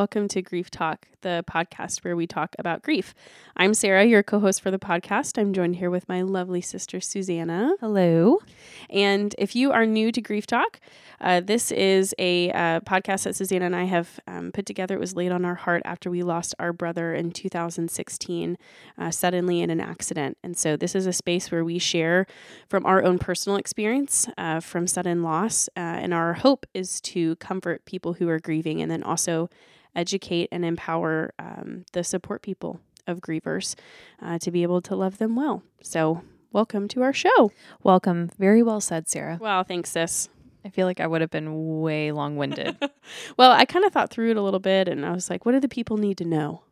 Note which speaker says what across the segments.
Speaker 1: Welcome to Grief Talk, the podcast where we talk about grief. I'm Sarah, your co host for the podcast. I'm joined here with my lovely sister, Susanna.
Speaker 2: Hello.
Speaker 1: And if you are new to Grief Talk, uh, this is a uh, podcast that Susanna and I have um, put together. It was laid on our heart after we lost our brother in 2016 uh, suddenly in an accident. And so, this is a space where we share from our own personal experience uh, from sudden loss. Uh, and our hope is to comfort people who are grieving and then also educate and empower um, the support people of grievers uh, to be able to love them well. So, welcome to our show.
Speaker 2: Welcome. Very well said, Sarah.
Speaker 1: Wow, thanks, sis.
Speaker 2: I feel like I would have been way long winded.
Speaker 1: well, I kind of thought through it a little bit and I was like, what do the people need to know?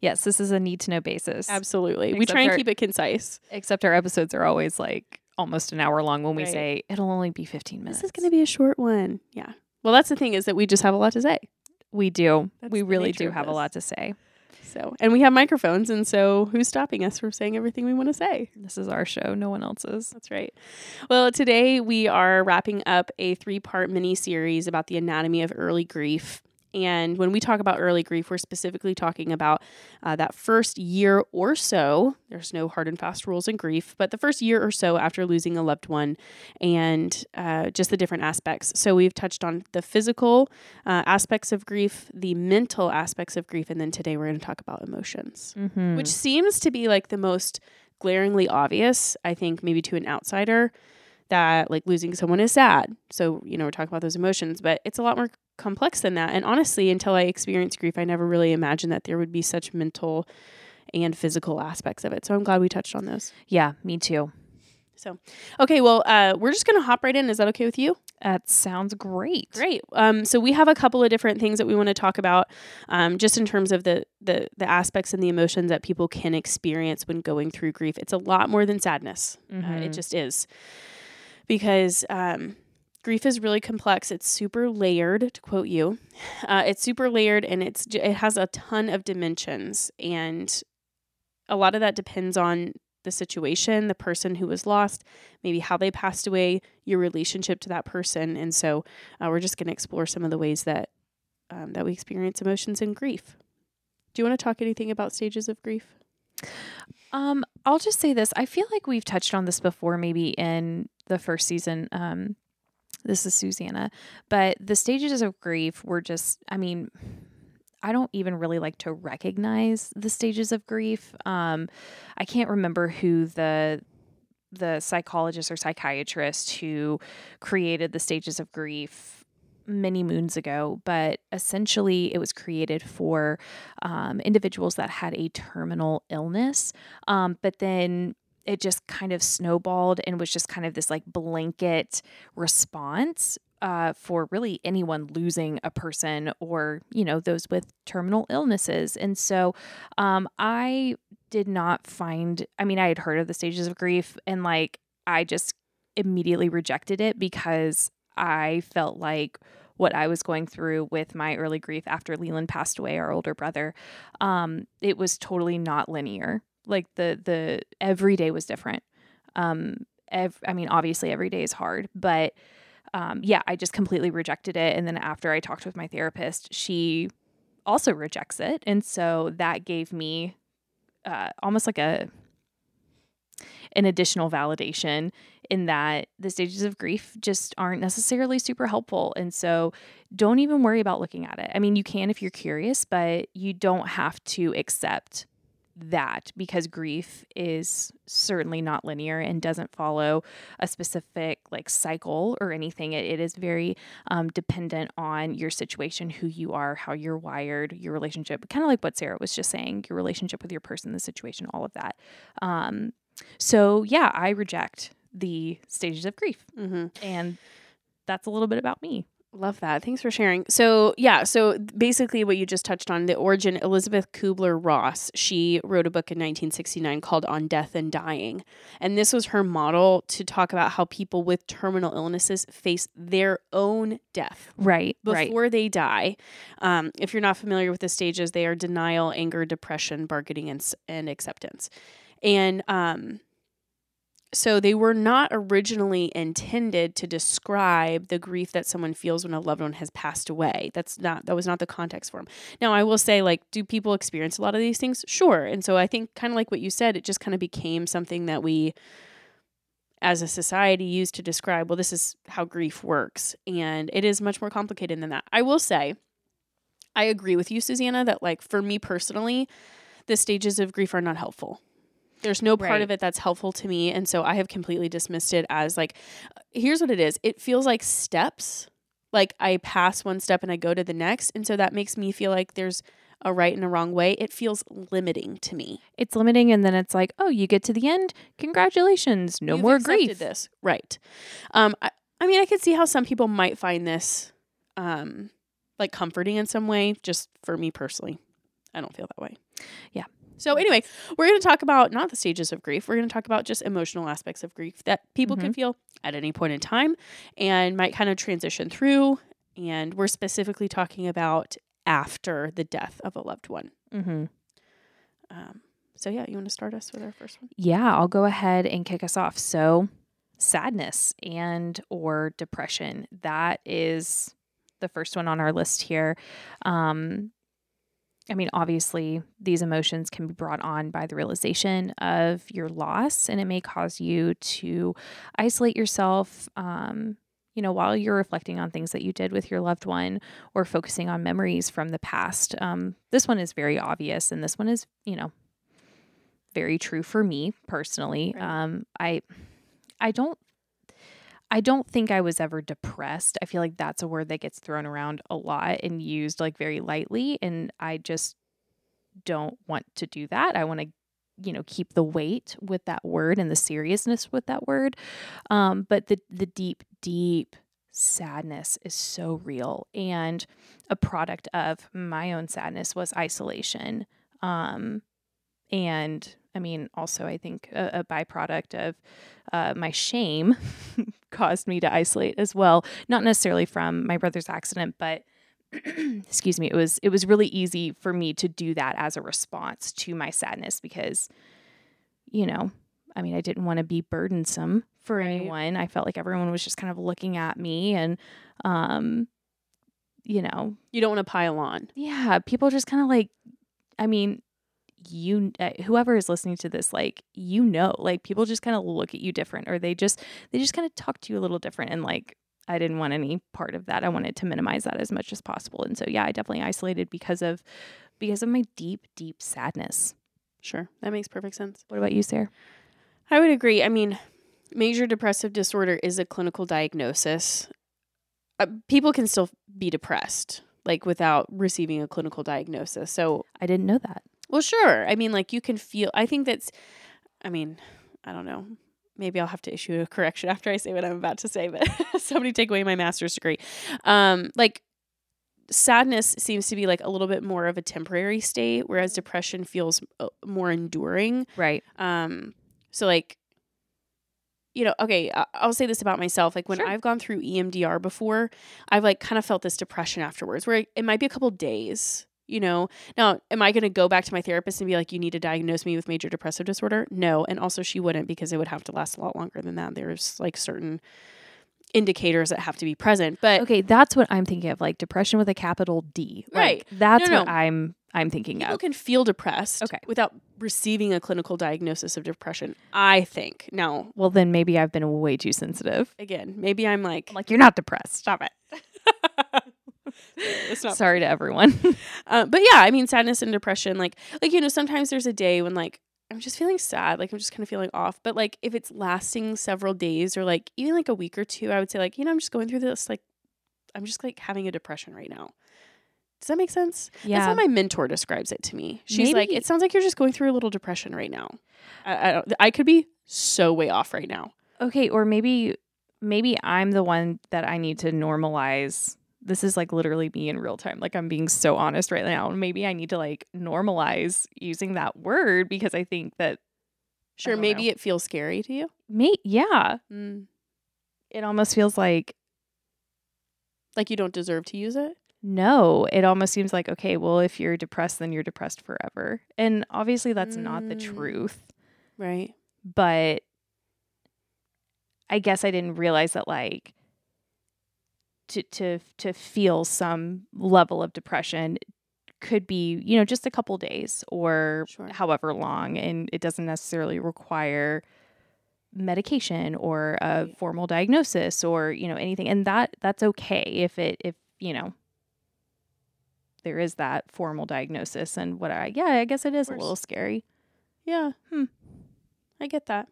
Speaker 2: yes, this is a need to know basis.
Speaker 1: Absolutely. we try and
Speaker 2: our-
Speaker 1: keep it concise.
Speaker 2: Except our episodes are always like almost an hour long when we
Speaker 1: Right.
Speaker 2: say it'll only be 15 minutes.
Speaker 1: This is going to be a short one. Yeah. Well, that's the thing is that we just have a lot to say.
Speaker 2: We do.
Speaker 1: That's
Speaker 2: we really do have a lot to say.
Speaker 1: So, and we have microphones. And so who's stopping us from saying everything we want to say?
Speaker 2: This is our show, no one else's.
Speaker 1: That's right. Well, today we are wrapping up a three part mini series about the anatomy of early grief. And when we talk about early grief, we're specifically talking about uh, that first year or so. There's no hard and fast rules in grief, but the first year or so after losing a loved one and uh, just the different aspects. So we've touched on the physical uh, aspects of grief, the mental aspects of grief, and then today we're going to talk about emotions
Speaker 2: Mm-hmm.
Speaker 1: which seems to be like the most glaringly obvious, I think, maybe to an outsider, that like losing someone is sad. So, you know, we're talking about those emotions, but it's a lot more complex than that. And honestly, until I experienced grief, I never really imagined that there would be such mental and physical aspects of it. So I'm glad we touched on those.
Speaker 2: yeah, me too.
Speaker 1: So, okay, well, uh, we're just going to hop right in. Is that okay with you?
Speaker 2: That sounds great.
Speaker 1: Great. Um, so we have a couple of different things that we want to talk about, um, just in terms of the, the the aspects and the emotions that people can experience when going through grief. It's a lot more than sadness. Uh, it
Speaker 2: Mhm.
Speaker 1: just is, because um, grief is really complex. It's super layered. To quote you, uh, it's super layered, and it's it has a ton of dimensions, and a lot of that depends on the situation, the person who was lost, maybe how they passed away, your relationship to that person, and so uh, we're just going to explore some of the ways that um, that we experience emotions in grief. Do you want to talk anything about stages of grief?
Speaker 2: Um, I'll just say this. I feel like we've touched on this before, maybe in the first season. Um, this is Susanna, but the stages of grief were just, I mean, I don't even really like to recognize the stages of grief. Um, I can't remember who the the psychologist or psychiatrist who created the stages of grief many moons ago, but essentially it was created for um, individuals that had a terminal illness. Um, but then it just kind of snowballed and was just kind of this like blanket response uh, for really anyone losing a person or, you know, those with terminal illnesses. And so um, I did not find, I mean, I had heard of the stages of grief and like I just immediately rejected it because I felt like what I was going through with my early grief after Leland passed away, our older brother, um, it was totally not linear. Like the the every day was different. Um, ev- I mean, obviously every day is hard, but um, yeah, I just completely rejected it. And then after I talked with my therapist, she also rejects it, and so that gave me uh, almost like a an additional validation in that the stages of grief just aren't necessarily super helpful. And so don't even worry about looking at it. I mean, you can if you're curious, but you don't have to accept that because grief is certainly not linear and doesn't follow a specific like cycle or anything. It, it is very um, dependent on your situation, who you are, how you're wired, your relationship, kind of like what Sarah was just saying, your relationship with your person, the situation, all of that. Um, so yeah, I reject the stages of grief,
Speaker 1: Mm-hmm.
Speaker 2: and that's a little bit about me.
Speaker 1: Love that. Thanks for sharing. So, yeah, so basically what you just touched on, the origin, Elizabeth Kubler Ross, she wrote a book in 1969 called On Death and Dying. And this was her model to talk about how people with terminal illnesses face their own death
Speaker 2: Right, right.
Speaker 1: before they die. Um, if you're not familiar with the stages, they are denial, anger, depression, bargaining, and, and acceptance. And um, so they were not originally intended to describe the grief that someone feels when a loved one has passed away. That's not that was not the context for them. Now, I will say like do people experience a lot of these things? Sure. And so I think kind of like what you said, it just kind of became something that we as a society use to describe, well, this is how grief works. And it is much more complicated than that. I will say, I agree with you, Susanna, that like for me personally, the stages of grief are not helpful. There's no part
Speaker 2: Right.
Speaker 1: of it that's helpful to me. And so I have completely dismissed it as like, here's what it is it feels like steps. Like I pass one step and I go to the next. And so that makes me feel like there's a right and a wrong way. It feels limiting to me.
Speaker 2: It's limiting, and then it's like, oh, you get to the end. Congratulations, no
Speaker 1: You've
Speaker 2: more grief.
Speaker 1: This right. Um, I, I mean, I could see how some people might find this, um, like comforting in some way. Just for me personally, I don't feel that way.
Speaker 2: Yeah.
Speaker 1: So anyway, we're going to talk about not the stages of grief. We're going to talk about just emotional aspects of grief that people can feel at any point in time, and might kind of transition through. And we're specifically talking about after the death of a loved one.
Speaker 2: Mm-hmm.
Speaker 1: Um, so yeah, you want to start us with our first one?
Speaker 2: Yeah, I'll go ahead and kick us off. So, sadness and or depression. That is the first one on our list here. Um I mean, obviously, these emotions can be brought on by the realization of your loss, and it may cause you to isolate yourself, um, you know, while you're reflecting on things that you did with your loved one or focusing on memories from the past. Um, this one is very obvious, and this one is, you know, very true for me personally.
Speaker 1: Right.
Speaker 2: Um, I, I don't, I don't think I was ever depressed. I feel like that's a word that gets thrown around a lot and used like very lightly, and I just don't want to do that. I want to, you know, keep the weight with that word and the seriousness with that word. Um, but the the deep, deep sadness is so real and a product of my own sadness was isolation. Um, and I mean, also, I think a, a byproduct of uh, my shame caused me to isolate as well. Not necessarily from my brother's accident, but excuse me, it was it was really easy for me to do that as a response to my sadness because, you know, I mean, I didn't want to be burdensome for
Speaker 1: Right.
Speaker 2: anyone. I felt like everyone was just kind of looking at me and, um, you know,
Speaker 1: You don't want to pile on.
Speaker 2: yeah, people just kind of like, I mean, you, uh, whoever is listening to this, like, you know, like people just kind of look at you different or they just, they just kind of talk to you a little different. And like, I didn't want any part of that. I wanted to minimize that as much as possible. And so, yeah, I definitely isolated because of, because of my deep, deep sadness.
Speaker 1: Sure, that makes perfect sense.
Speaker 2: What about you, Sarah?
Speaker 1: I would agree. I mean, major depressive disorder is a clinical diagnosis. Uh, people can still be depressed, like without receiving a clinical diagnosis. So,
Speaker 2: I didn't know that.
Speaker 1: Well, sure. I mean, like you can feel, I think that's, I mean, I don't know. Maybe I'll have to issue a correction after I say what I'm about to say, but somebody take away my master's degree. Um, like, sadness seems to be like a little bit more of a temporary state, whereas depression feels uh, more enduring.
Speaker 2: Right.
Speaker 1: Um, so like, you know, okay, I'll say this about myself. Like when
Speaker 2: Sure.
Speaker 1: I've gone through EMDR before, I've like kind of felt this depression afterwards, where it might be a couple days. You know, now am I going to go back to my therapist and be like, "You need to diagnose me with major depressive disorder"? No, and also she wouldn't because it would have to last a lot longer than that. There's like certain indicators that have to be present, but
Speaker 2: Okay, that's what I'm thinking of, like depression with a capital D. Like,
Speaker 1: Right.
Speaker 2: That's
Speaker 1: No,
Speaker 2: what
Speaker 1: no.
Speaker 2: I'm I'm thinking
Speaker 1: people
Speaker 2: of.
Speaker 1: can feel depressed
Speaker 2: Okay.
Speaker 1: without receiving a clinical diagnosis of depression. I think now,
Speaker 2: Well, then maybe I've been way too sensitive.
Speaker 1: again, maybe I'm like,
Speaker 2: I'm like, you're not depressed. Stop it.
Speaker 1: it's not
Speaker 2: Sorry to everyone.
Speaker 1: Uh, but yeah, I mean, sadness and depression, like, like you know, sometimes there's a day when like I'm just feeling sad, like I'm just kind of feeling off. But like if it's lasting several days or like even like a week or two, I would say like you know I'm just going through this like I'm just like having a depression right now. Does that make sense? Yeah. That's how my mentor describes it to me. She's like, it sounds like you're just going through a little depression right now. I, I, I could be so way off right now.
Speaker 2: okay, or maybe maybe I'm the one that I need to normalize. This is like literally me in real time. Like I'm being so honest right now. Maybe I need to like normalize using that word because I think that
Speaker 1: Sure, maybe
Speaker 2: know.
Speaker 1: it feels scary to you.
Speaker 2: me yeah,
Speaker 1: Mm.
Speaker 2: it almost feels like
Speaker 1: Like you don't deserve to use it.
Speaker 2: no, it almost seems like okay, well if you're depressed then you're depressed forever. And obviously that's not the
Speaker 1: Mm.
Speaker 2: truth.
Speaker 1: Right.
Speaker 2: but I guess I didn't realize that like to to to feel some level of depression could be, you know, just a couple days or
Speaker 1: Sure.
Speaker 2: however long and it doesn't necessarily require medication or a
Speaker 1: Right.
Speaker 2: formal diagnosis or, you know, anything. And that that's okay if it if, you know, there is that formal diagnosis and what I yeah, I guess it is a little scary.
Speaker 1: Yeah.
Speaker 2: Hmm.
Speaker 1: I get that.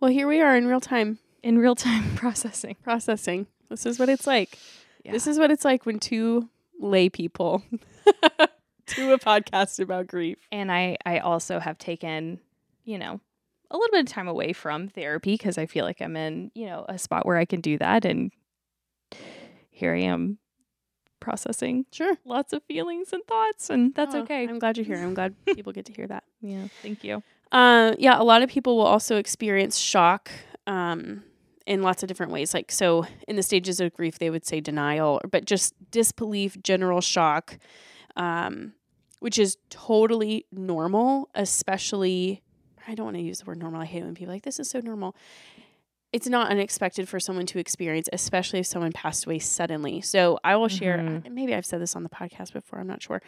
Speaker 1: Well, here we are in real time
Speaker 2: In real time processing.
Speaker 1: processing. This is what it's like.
Speaker 2: Yeah.
Speaker 1: This is what it's like when two lay people do a podcast about grief.
Speaker 2: and I I also have taken, you know, a little bit of time away from therapy because I feel like I'm in, you know, a spot where I can do that and here I am processing
Speaker 1: Sure.
Speaker 2: lots of feelings and thoughts and that's
Speaker 1: Oh,
Speaker 2: okay.
Speaker 1: I'm glad you're here. I'm glad people get to hear that.
Speaker 2: yeah, thank you.
Speaker 1: Uh, yeah, a lot of people will also experience shock um, in lots of different ways. Like, so in the stages of grief, they would say denial, but just disbelief, general shock, um, which is totally normal, especially. I don't want to use the word normal. I hate it when people are like this is so normal. It's not unexpected for someone to experience, especially if someone passed away suddenly. So I will share.
Speaker 2: Mhm.
Speaker 1: Maybe I've said this on the podcast before. I'm not sure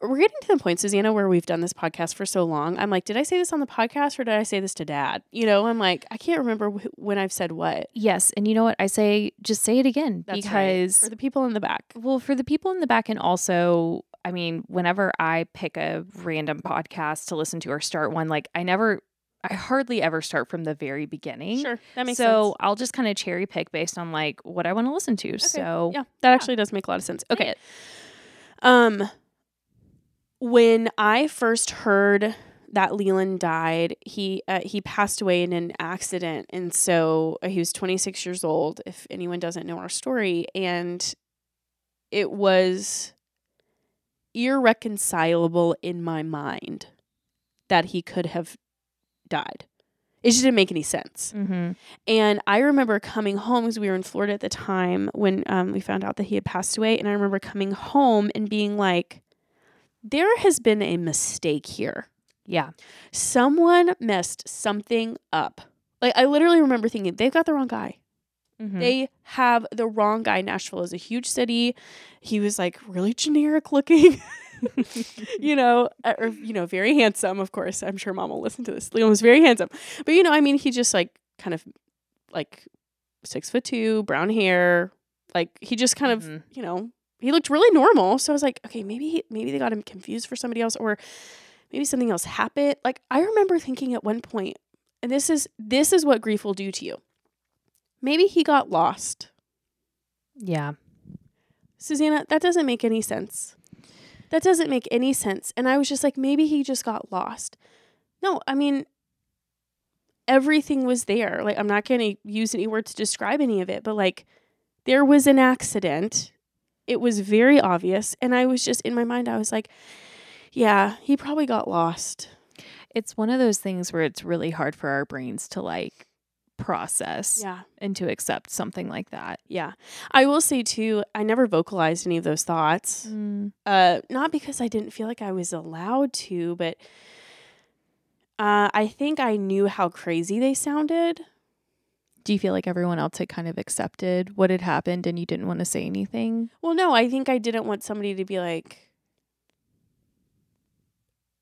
Speaker 1: we're getting to the point, Susanna, where we've done this podcast for so long. I'm like, did I say this on the podcast or did I say this to dad? You know, I'm like, I can't remember wh- when I've said what.
Speaker 2: Yes, and you know what? I say just say it again
Speaker 1: That's right.
Speaker 2: because
Speaker 1: for the people in the back,
Speaker 2: Well, for the people in the back, and also, I mean, whenever I pick a random podcast to listen to or start one, like I never, I hardly ever start from the very beginning.
Speaker 1: sure, that makes
Speaker 2: so
Speaker 1: sense.
Speaker 2: So I'll just kind of cherry pick based on like what I want to listen to. So
Speaker 1: Yeah, that actually does make a lot of sense. Okay, um, when I first heard that Leland died, he uh, he passed away in an accident, and so uh, he was 26 years old. If anyone doesn't know our story, and it was irreconcilable in my mind that he could have died. It just didn't make any sense.
Speaker 2: Mm-hmm.
Speaker 1: And I remember coming home because we were in Florida at the time when um, we found out that he had passed away. And I remember coming home and being like, there has been a mistake here.
Speaker 2: Yeah.
Speaker 1: Someone messed something up. Like, I literally remember thinking, they've got the wrong guy.
Speaker 2: Mhm.
Speaker 1: They have the wrong guy. Nashville is a huge city. He was like really generic looking. you know, uh, or you know, very handsome. Of course, I'm sure Mom will listen to this. Leland was very handsome, but you know, I mean, he just like kind of like six foot two, brown hair. Like he just kind of,
Speaker 2: Mhm.
Speaker 1: you know, he looked really normal. So I was like, okay, maybe he, maybe they got him confused for somebody else, or maybe something else happened. Like I remember thinking at one point, and this is this is what grief will do to you. Maybe he got lost.
Speaker 2: yeah.
Speaker 1: Susanna, that doesn't make any sense. That doesn't make any sense. And I was just like, maybe he just got lost. No, I mean, everything was there. Like, I'm not going to use any word to describe any of it, but like, there was an accident. It was very obvious. And I was just in my mind, I was like, yeah, he probably got lost.
Speaker 2: It's one of those things where it's really hard for our brains to like process
Speaker 1: Yeah.
Speaker 2: and to accept something like that.
Speaker 1: Yeah. I will say too, I never vocalized any of those thoughts.
Speaker 2: Mm.
Speaker 1: uh, not because I didn't feel like I was allowed to, but uh, I think I knew how crazy they sounded.
Speaker 2: Do you feel like everyone else had kind of accepted what had happened and you didn't want to say anything?
Speaker 1: Well, no, I think I didn't want somebody to be like,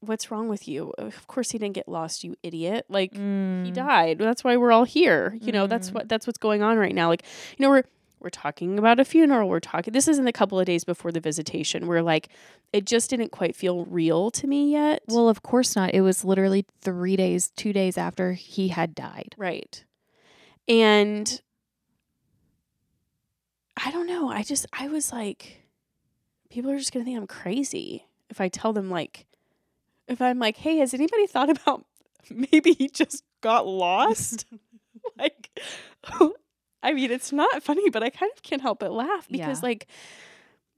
Speaker 1: "What's wrong with you?" Of course, he didn't get lost, you idiot. Like he
Speaker 2: Mm.
Speaker 1: died. That's why we're all here. You know, that's
Speaker 2: Mm.
Speaker 1: what that's what's going on right now. Like, you know, we're we're talking about a funeral. We're talking. This isn't a couple of days before the visitation. Where like it just didn't quite feel real to me yet.
Speaker 2: Well, of course not. It was literally three days, two days after he had died.
Speaker 1: Right. And I don't know. I just, I was like, people are just going to think I'm crazy if I tell them, like, if I'm like, hey, has anybody thought about maybe he just got lost? like, I mean, it's not funny, but I kind of can't help but laugh because,
Speaker 2: Yeah.
Speaker 1: like,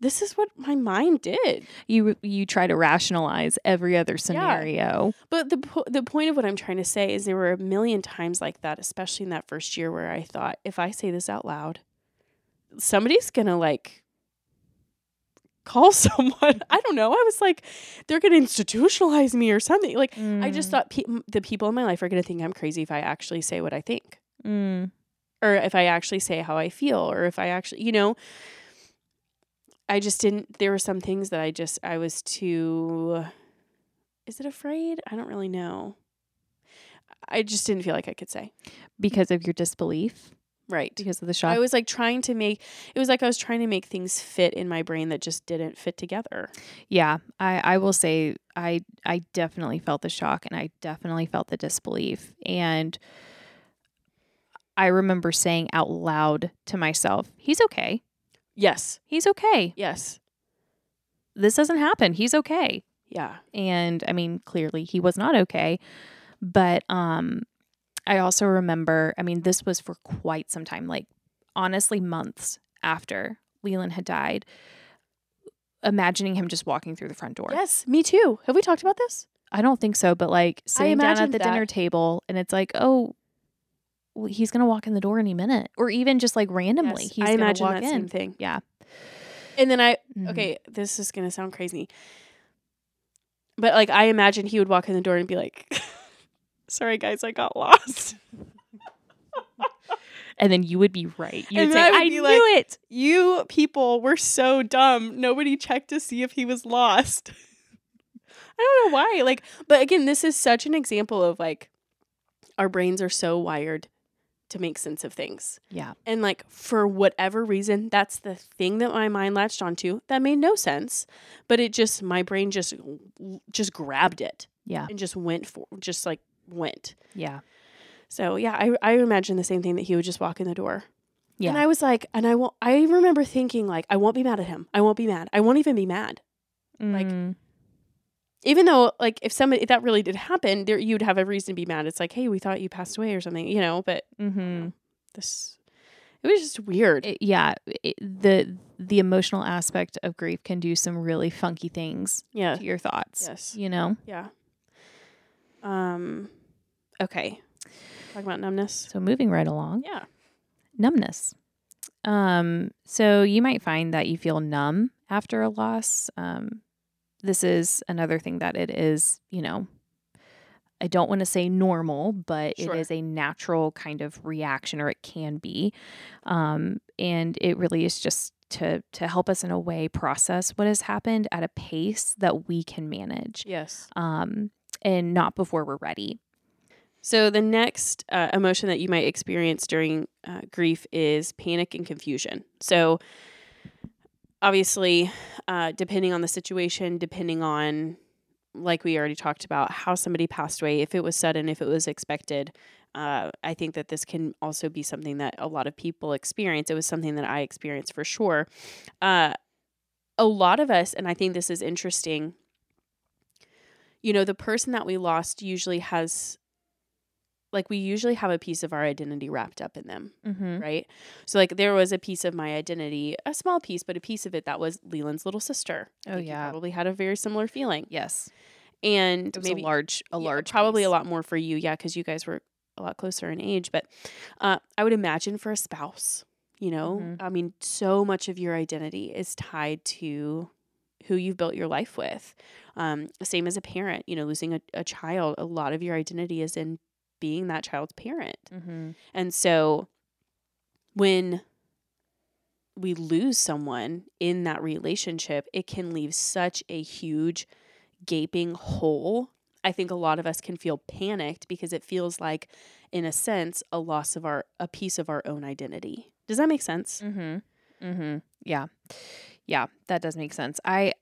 Speaker 1: this is what my mind did.
Speaker 2: You you try to rationalize every other scenario. Yeah.
Speaker 1: But the po- the point of what I'm trying to say is there were a million times like that, especially in that first year where I thought if I say this out loud, somebody's gonna like call someone. I don't know. I was like, they're gonna institutionalize me or something. Like I just
Speaker 2: Mm.
Speaker 1: thought pe- the people in my life are gonna think I'm crazy if I actually say what I think.
Speaker 2: Mm.
Speaker 1: or if I actually say how I feel or if I actually, you know, I just didn't there were some things that I just I was too is it afraid? I don't really know. I just didn't feel like I could say.
Speaker 2: Because of your disbelief,
Speaker 1: Right.
Speaker 2: because of the shock.
Speaker 1: I was like trying to make it was like I was trying to make things fit in my brain that just didn't fit together.
Speaker 2: Yeah, I, I will say I I definitely felt the shock and I definitely felt the disbelief. And I remember saying out loud to myself, He's okay.
Speaker 1: Yes.
Speaker 2: He's okay.
Speaker 1: Yes.
Speaker 2: This doesn't happen. He's okay.
Speaker 1: Yeah.
Speaker 2: And I mean, clearly he was not okay. But um I also remember, I mean, this was for quite some time, like honestly months after Leland had died, imagining him just walking through the front door.
Speaker 1: Yes, me too. Have we talked about this?
Speaker 2: I don't think so, but like sitting down at
Speaker 1: imagined
Speaker 2: the dinner table and it's like, oh, he's gonna walk in the door any minute, or even just like randomly,
Speaker 1: Yes,
Speaker 2: he's
Speaker 1: I
Speaker 2: gonna
Speaker 1: imagine
Speaker 2: walk
Speaker 1: that
Speaker 2: in.
Speaker 1: same thing.
Speaker 2: Yeah.
Speaker 1: And then I
Speaker 2: Mhm.
Speaker 1: okay, this is gonna sound crazy. But like I imagine he would walk in the door and be like Sorry guys, I got lost.
Speaker 2: And then you would be right. You would say,
Speaker 1: I
Speaker 2: I,
Speaker 1: would be
Speaker 2: knew
Speaker 1: like-
Speaker 2: it.
Speaker 1: You people were so dumb. Nobody checked to see if he was lost. I don't know why. Like, but again, this is such an example of like our brains are so wired to make sense of things.
Speaker 2: Yeah.
Speaker 1: And like for whatever reason, that's the thing that my mind latched onto. That made no sense, but it just my brain just just grabbed it
Speaker 2: Yeah.
Speaker 1: and just went for just like went.
Speaker 2: Yeah.
Speaker 1: So yeah, I I imagine the same thing that he would just walk in the door.
Speaker 2: Yeah.
Speaker 1: And I was like, and I won't. I remember thinking like, I won't be mad at him. I won't be mad. I won't even be mad. like,
Speaker 2: Mm,
Speaker 1: Even though like if somebody if that really did happen, there you'd have a reason to be mad. It's like, hey, we thought you passed away or something, you know. But
Speaker 2: mm-hmm.
Speaker 1: this, it was just weird.
Speaker 2: It- yeah. it- the the emotional aspect of grief can do some really funky things
Speaker 1: yeah.
Speaker 2: to your thoughts.
Speaker 1: Yes.
Speaker 2: You know.
Speaker 1: Yeah. Um. Okay. Talk about numbness.
Speaker 2: So moving right along.
Speaker 1: Yeah.
Speaker 2: numbness. Um, so you might find that you feel numb after a loss. Um, this is another thing that it is, you know, I don't want to say normal, but
Speaker 1: Sure.
Speaker 2: it is a natural kind of reaction, or it can be. Um, and it really is just to to help us in a way process what has happened at a pace that we can manage,
Speaker 1: Yes.
Speaker 2: um, and not before we're ready.
Speaker 1: So the next uh, emotion that you might experience during uh, grief is panic and confusion. So obviously, uh, depending on the situation, depending on like we already talked about how somebody passed away, if it was sudden, if it was expected. Uh, I think that this can also be something that a lot of people experience. It was something that I experienced for sure. Uh, a lot of us, and I think this is interesting. You know, the person that we lost usually has like we usually have a piece of our identity wrapped up in them,
Speaker 2: Mm-hmm.
Speaker 1: right? So like there was a piece of my identity, a small piece, but a piece of it that was Leland's little sister. I
Speaker 2: Oh, yeah.
Speaker 1: probably had a very similar feeling,
Speaker 2: Yes,
Speaker 1: and maybe
Speaker 2: a large, a
Speaker 1: yeah,
Speaker 2: large,
Speaker 1: probably
Speaker 2: piece.
Speaker 1: a lot more for you, yeah, because you guys were a lot closer in age. But uh, I would imagine for a spouse, you know,
Speaker 2: Mhm.
Speaker 1: I mean, so much of your identity is tied to who you've built your life with. Um, same as a parent, you know, losing a, a child, a lot of your identity is in being that child's parent.
Speaker 2: Mm-hmm.
Speaker 1: And so when we lose someone in that relationship, it can leave such a huge gaping hole. I think a lot of us can feel panicked because it feels like in a sense a loss of our a piece of our own identity. Does that make sense?
Speaker 2: Mm-hmm. Mm-hmm. Yeah. Yeah, that does make sense. I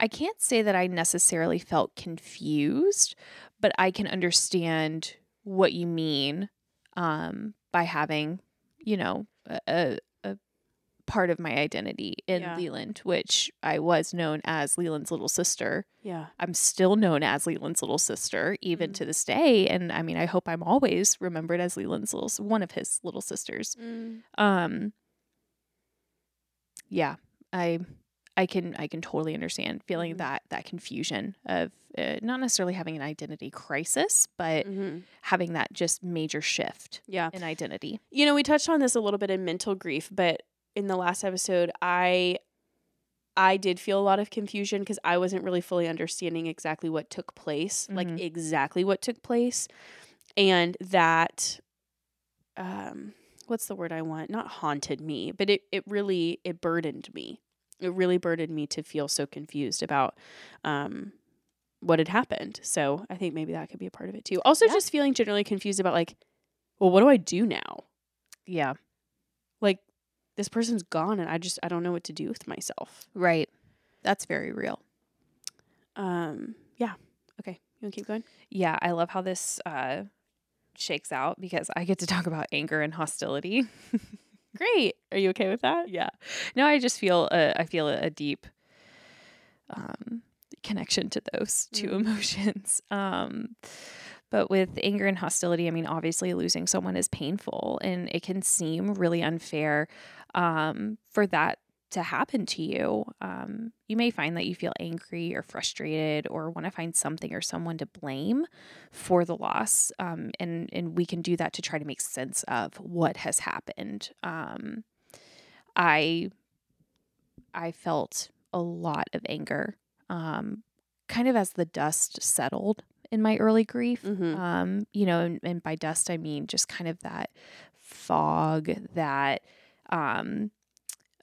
Speaker 2: I can't say that I necessarily felt confused, but I can understand what you mean um, by having, you know, a, a, part of my identity in
Speaker 1: Yeah.
Speaker 2: Leland, which I was known as Leland's little sister.
Speaker 1: Yeah.
Speaker 2: I'm still known as Leland's little sister, even
Speaker 1: Mhm.
Speaker 2: to this day. And I mean, I hope I'm always remembered as Leland's little, one of his little sisters. Um, yeah, I, I can, I can totally understand feeling
Speaker 1: Mhm.
Speaker 2: that that confusion of uh, not necessarily having an identity crisis, but
Speaker 1: hmm
Speaker 2: having that just major shift
Speaker 1: Yeah.
Speaker 2: in identity.
Speaker 1: You know, we touched on this a little bit in mental grief, but in the last episode, I I did feel a lot of confusion because I wasn't really fully understanding exactly what took place, like
Speaker 2: Mhm.
Speaker 1: exactly what took place. and that um what's the word I want? Not haunted me, but it it really it burdened me. It really burdened me to feel so confused about um what had happened. So I think maybe that could be a part of it too. Also
Speaker 2: Yeah.
Speaker 1: just feeling generally confused about like, well, what do I do now?
Speaker 2: Yeah.
Speaker 1: Like this person's gone and I just I don't know what to do with myself.
Speaker 2: Right. That's very real.
Speaker 1: Um yeah. Okay. You want to keep going?
Speaker 2: Yeah, I love how this uh, shakes out because I get to talk about anger and hostility.
Speaker 1: Great. Are you okay with that?
Speaker 2: yeah. No, I just feel a, I feel a, deep um, connection to those two
Speaker 1: Mm.
Speaker 2: emotions. Um, but with anger and hostility, I mean, obviously losing someone is painful, and it can seem really unfair um, for that to happen to you. Um, you may find that you feel angry or frustrated or want to find something or someone to blame for the loss. Um, and, and we can do that to try to make sense of what has happened. Um, I, I felt a lot of anger, um, kind of as the dust settled in my early grief.
Speaker 1: Mm-hmm.
Speaker 2: Um, you know, and, and by dust I mean just kind of that fog, that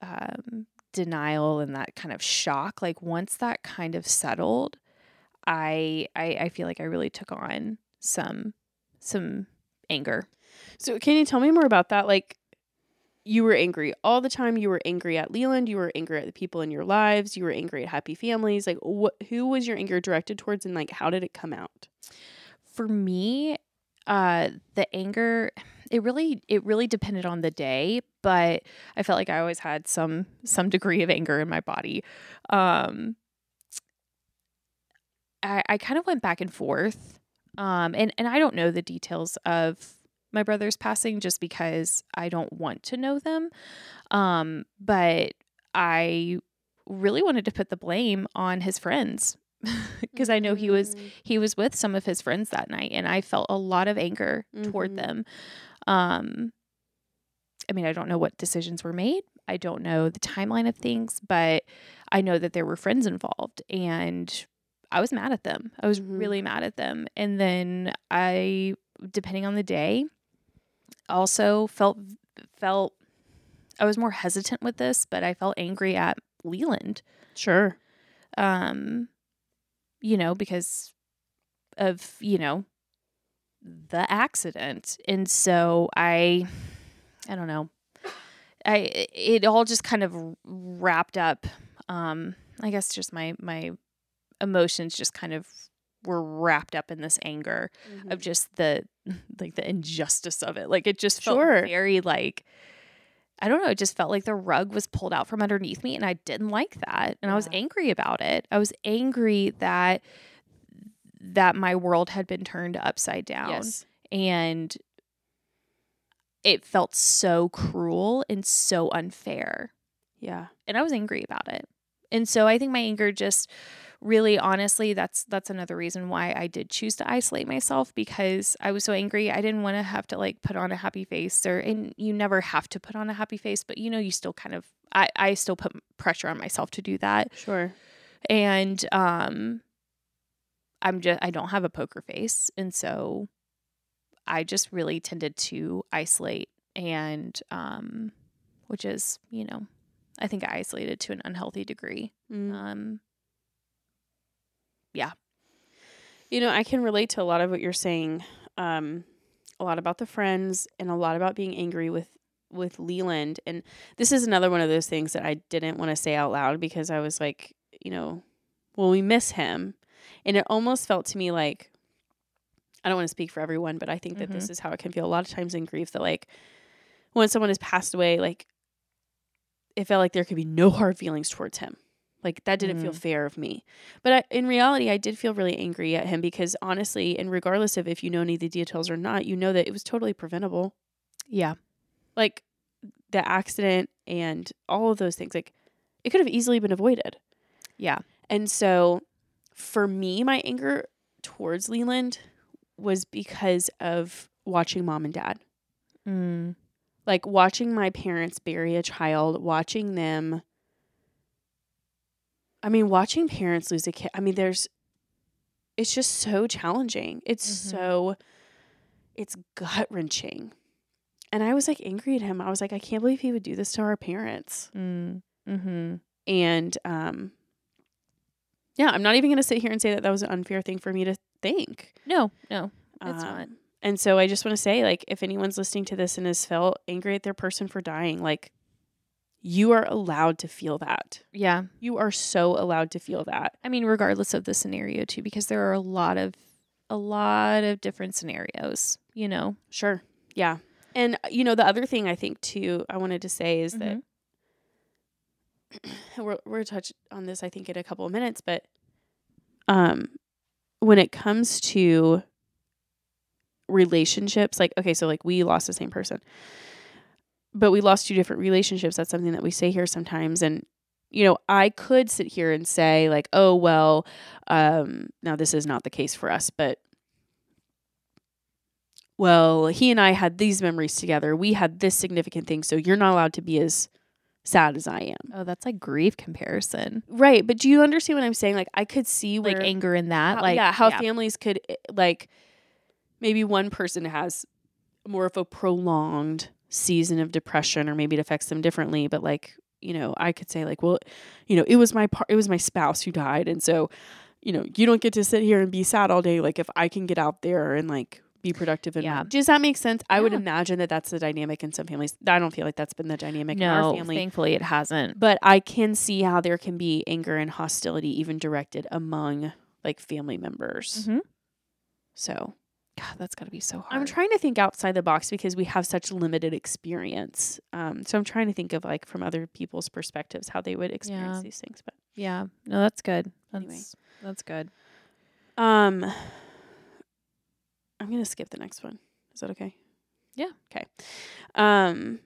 Speaker 2: um, denial, and that kind of shock. Like once that kind of settled, I, I I feel like I really took on some some anger.
Speaker 1: So can you tell me more about that? Like you were angry all the time. You were angry at Leland. You were angry at the people in your lives. You were angry at happy families. Like what who was your anger directed towards and like how did it come out?
Speaker 2: For me, uh, the anger it really it really depended on the day, but I felt like I always had some some degree of anger in my body. Um, I, I kind of went back and forth. Um, and, and I don't know the details of my brother's passing just because I don't want to know them. Um, but I really wanted to put the blame on his friends because I know he was he was with some of his friends that night and I felt a lot of anger toward
Speaker 1: Mhm.
Speaker 2: them. Um I mean, I don't know what decisions were made. I don't know the timeline of things, but I know that there were friends involved and I was mad at them. I was
Speaker 1: Mhm.
Speaker 2: really mad at them. And then I depending on the day also felt felt I was more hesitant with this, but I felt angry at Leland
Speaker 1: Sure.
Speaker 2: um you know because of you know the accident. And so i i don't know. I it all just kind of wrapped up um i guess just my my emotions just kind of were wrapped up in this anger of just the like the injustice of it. Like it just felt
Speaker 1: Sure.
Speaker 2: very like I don't know, it just felt like the rug was pulled out from underneath me and I didn't like that. And I was angry about it. I was angry that that my world had been turned upside down
Speaker 1: Yes.
Speaker 2: and it felt so cruel and so unfair.
Speaker 1: Yeah.
Speaker 2: And I was angry about it. And so I think my anger just really honestly that's that's another reason why I did choose to isolate myself because I was so angry. I didn't want to have to like put on a happy face or and you never have to put on a happy face, but you know you still kind of I I still put pressure on myself to do that.
Speaker 1: Sure.
Speaker 2: And um I'm just I don't have a poker face and so I just really tended to isolate and um which is, you know, I think I isolated to an unhealthy degree.
Speaker 1: Mm.
Speaker 2: Um
Speaker 1: You know, I can relate to a lot of what you're saying. Um, a lot about the friends and a lot about being angry with with Leland. And this is another one of those things that I didn't want to say out loud because I was like, you know, well, we miss him. And it almost felt to me like I don't want to speak for everyone, but I think that this is how it can feel a lot of times in grief that like when someone has passed away, like it felt like there could be no hard feelings towards him. Like that didn't feel
Speaker 2: Mhm.
Speaker 1: fair of me. But I, in reality, I did feel really angry at him because honestly, and regardless of if you know any of the details or not, you know that it was totally preventable.
Speaker 2: yeah.
Speaker 1: Like the accident and all of those things, like it could have easily been avoided.
Speaker 2: Yeah.
Speaker 1: And so for me, my anger towards Leland was because of watching mom and dad.
Speaker 2: Mm.
Speaker 1: Like watching my parents bury a child, watching them. I mean, watching parents lose a kid. I mean, there's, it's just so challenging. It's
Speaker 2: Mhm.
Speaker 1: so, it's gut wrenching. And I was like angry at him. I was like, I can't believe he would do this to our parents.
Speaker 2: Mm. Mm-hmm.
Speaker 1: And um, yeah, I'm not even going to sit here and say that that was an unfair thing for me to think.
Speaker 2: No, no, it's not.
Speaker 1: Um, And so I just want to say, like, if anyone's listening to this and has felt angry at their person for dying, like, you are allowed to feel that.
Speaker 2: Yeah.
Speaker 1: You are so allowed to feel that.
Speaker 2: I mean, regardless of the scenario too, because there are a lot of a lot of different scenarios, you know.
Speaker 1: Sure. Yeah. And, uh, you know, the other thing I think, too, I wanted to say is that we're we're touch on this I think in a couple of minutes, but um when it comes to relationships, like okay, so like we lost the same person. But we lost two different relationships. That's something that we say here sometimes and you know, I could sit here and say like, "Oh, well, um now this is not the case for us, but well, he and I had these memories together. We had this significant thing, so you're not allowed to be as sad as I am.
Speaker 2: Oh, that's like grief comparison.
Speaker 1: Right, but do you understand what I'm saying? Like I could see
Speaker 2: Like anger in that.
Speaker 1: how-
Speaker 2: like
Speaker 1: yeah, how families could eh, like maybe one person has more of a prolonged season of depression or maybe it affects them differently, but like, you know, I could say like, well, you know, it was my par- it was my spouse who died and so, you know, you don't get to sit here and be sad all day like if I can get out there and like be productive and
Speaker 2: Yeah.
Speaker 1: does that make sense? I would imagine that that's the dynamic in some families. I don't feel like that's been the dynamic in our
Speaker 2: no,
Speaker 1: family.
Speaker 2: thankfully it hasn't.
Speaker 1: But I can see how there can be anger and hostility even directed among like family members.
Speaker 2: Mhm.
Speaker 1: So
Speaker 2: God, that's got to be so hard.
Speaker 1: I'm trying to think outside the box because we have such limited experience. Um, so I'm trying to think of like from other people's perspectives how they would experience
Speaker 2: Yeah.
Speaker 1: these things. But
Speaker 2: Yeah. No, that's good. That's
Speaker 1: Anyway.
Speaker 2: that's good.
Speaker 1: um, I'm gonna skip the next one. Is that okay?
Speaker 2: Yeah.
Speaker 1: Okay. Um,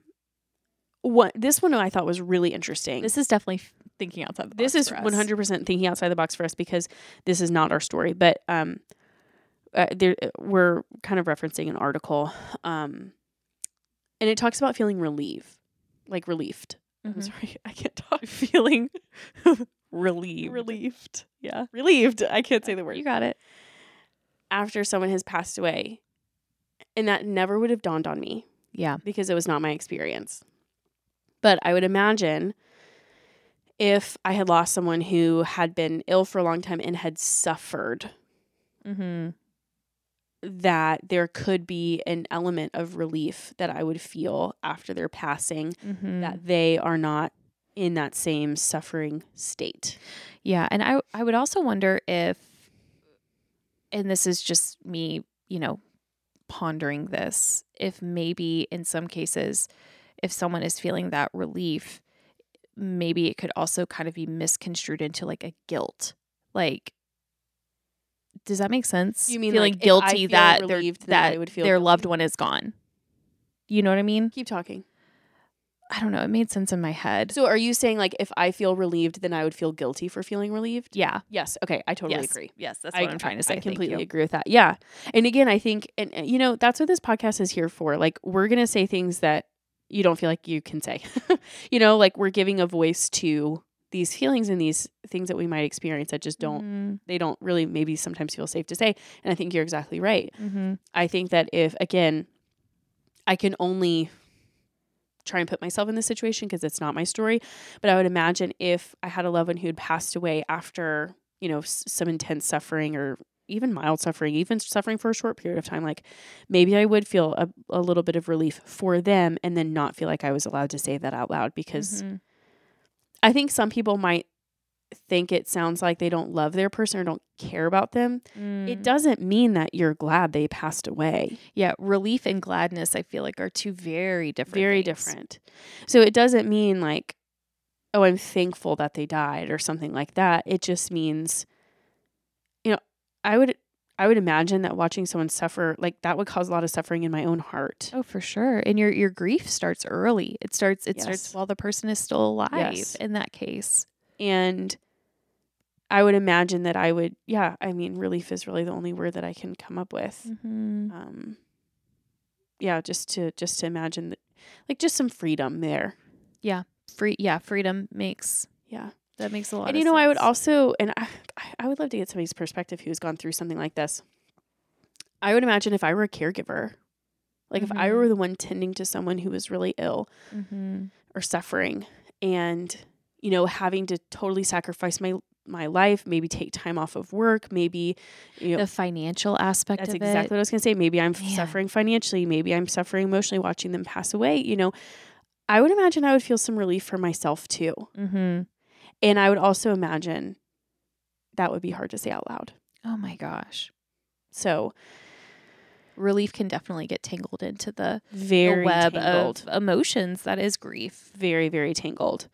Speaker 1: what this one I thought was really interesting.
Speaker 2: This is definitely thinking outside the box.
Speaker 1: this is
Speaker 2: for us.
Speaker 1: 100% thinking outside the box for us because this is not our story but um uh, there we're kind of referencing an article um and it talks about feeling relief like relieved i'm
Speaker 2: Mhm.
Speaker 1: sorry i can't talk feeling
Speaker 2: relieved.
Speaker 1: relieved yeah relieved i can't say the word
Speaker 2: You got it.
Speaker 1: after someone has passed away and that never would have dawned on me
Speaker 2: Yeah.
Speaker 1: because it was not my experience. But I would imagine if I had lost someone who had been ill for a long time and had suffered,
Speaker 2: Mm-hmm.
Speaker 1: That there could be an element of relief that I would feel after their passing,
Speaker 2: Mm-hmm.
Speaker 1: that they are not in that same suffering state.
Speaker 2: Yeah, and I I would also wonder if and this is just me, you know, pondering this, if maybe in some cases if someone is feeling that relief, maybe it could also kind of be misconstrued into like a guilt. Like does that make sense?
Speaker 1: You mean,
Speaker 2: feeling
Speaker 1: like,
Speaker 2: guilty
Speaker 1: feel
Speaker 2: that their
Speaker 1: relieved, I
Speaker 2: that
Speaker 1: would feel
Speaker 2: their
Speaker 1: guilty?
Speaker 2: loved one is gone? You know what I mean?
Speaker 1: Keep talking.
Speaker 2: I don't know. It made sense in my head.
Speaker 1: So are you saying like if I feel relieved, then I would feel guilty for feeling relieved?
Speaker 2: yeah.
Speaker 1: Yes. Okay. I totally
Speaker 2: yes.
Speaker 1: agree.
Speaker 2: Yes, that's what I, am trying to say.
Speaker 1: I completely agree with that. Yeah. And again, I think, and and, you know, that's what this podcast is here for. Like, we're going to say things that you don't feel like you can say. you know, like we're giving a voice to these feelings and these things that we might experience that just don't,
Speaker 2: Mhm.
Speaker 1: they don't really maybe sometimes feel safe to say. And I think you're exactly right.
Speaker 2: Mhm.
Speaker 1: I think that if, again, I can only try and put myself in this situation because it's not my story, but I would imagine if I had a loved one who had passed away after, you know, s- some intense suffering or even mild suffering, even suffering for a short period of time, like maybe I would feel a, a little bit of relief for them and then not feel like I was allowed to say that out loud because
Speaker 2: Mhm.
Speaker 1: I think some people might think it sounds like they don't love their person or don't care about them. It
Speaker 2: Mm.
Speaker 1: doesn't mean that you're glad they passed away.
Speaker 2: Yeah, relief and gladness, I feel like, are two very different.
Speaker 1: very
Speaker 2: things.
Speaker 1: different. So it doesn't mean like, oh, I'm thankful that they died or something like that. It just means, you know, I would I would imagine that watching someone suffer like that would cause a lot of suffering in my own heart.
Speaker 2: Oh, for sure. And your your grief starts early. It starts it
Speaker 1: Yes.
Speaker 2: starts while the person is still alive.
Speaker 1: Yes.
Speaker 2: In that case,
Speaker 1: And I would imagine that I would, yeah, I mean, relief is really the only word that I can come up with.
Speaker 2: mm-hmm.
Speaker 1: Um, yeah, just to just to imagine that, like just some freedom there.
Speaker 2: Yeah, free. Yeah, freedom makes
Speaker 1: Yeah.
Speaker 2: That makes a lot.
Speaker 1: and you know i would also and I, I would love to get somebody's perspective who's gone through something like this i would imagine if i were a caregiver Like if I
Speaker 2: Mhm.
Speaker 1: were the one tending to someone who was really ill
Speaker 2: Mm-hmm.
Speaker 1: or suffering and you know having to totally sacrifice my my life, maybe take time off of work, maybe you know
Speaker 2: The financial aspect
Speaker 1: that's exactly
Speaker 2: it.
Speaker 1: what I was going to say. Maybe I'm
Speaker 2: Man.
Speaker 1: suffering financially, maybe I'm suffering emotionally watching them pass away, you know. I would imagine I would feel some relief for myself too.
Speaker 2: Mm-hmm.
Speaker 1: And I would also imagine that would be hard to say out loud.
Speaker 2: Oh my gosh.
Speaker 1: So
Speaker 2: Relief can definitely get tangled into the, the
Speaker 1: very
Speaker 2: web
Speaker 1: tangled.
Speaker 2: of emotions that is grief.
Speaker 1: very very tangled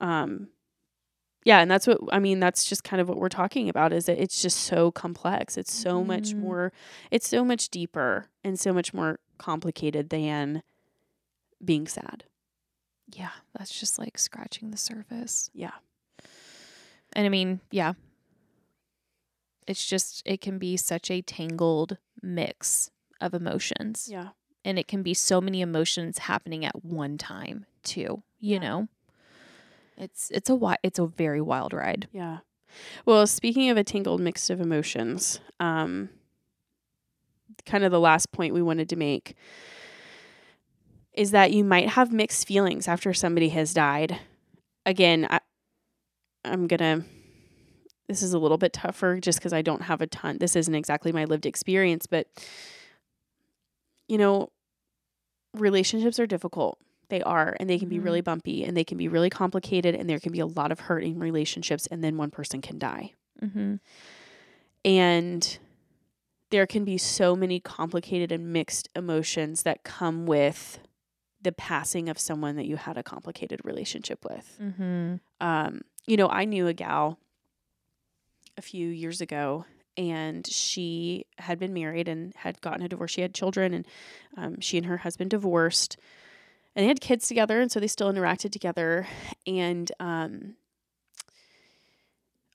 Speaker 1: um yeah and that's what i mean that's just kind of what we're talking about is that it's just so complex it's so much
Speaker 2: Mhm.
Speaker 1: more it's so much deeper and so much more complicated than being sad
Speaker 2: Yeah, that's just like scratching the surface.
Speaker 1: yeah
Speaker 2: And I mean, yeah. It's just it can be such a tangled mix of emotions.
Speaker 1: yeah
Speaker 2: And it can be so many emotions happening at one time too, you
Speaker 1: Yeah.
Speaker 2: know. It's it's a wi- it's a very wild ride.
Speaker 1: yeah well speaking of a tangled mix of emotions um kind of the last point we wanted to make is that you might have mixed feelings after somebody has died. Again, I, I'm going to, this is a little bit tougher just because I don't have a ton. This isn't exactly my lived experience, but, you know, relationships are difficult. They are, and they can be really bumpy and they can be really complicated, and there can be a lot of hurt in relationships, and then one person can die.
Speaker 2: Mm-hmm.
Speaker 1: And there can be so many complicated and mixed emotions that come with the passing of someone that you had a complicated relationship with.
Speaker 2: Mm-hmm.
Speaker 1: Um, you know, I knew a gal a few years ago and she had been married and had gotten a divorce. She had children and um, she and her husband divorced and they had kids together and so they still interacted together and um,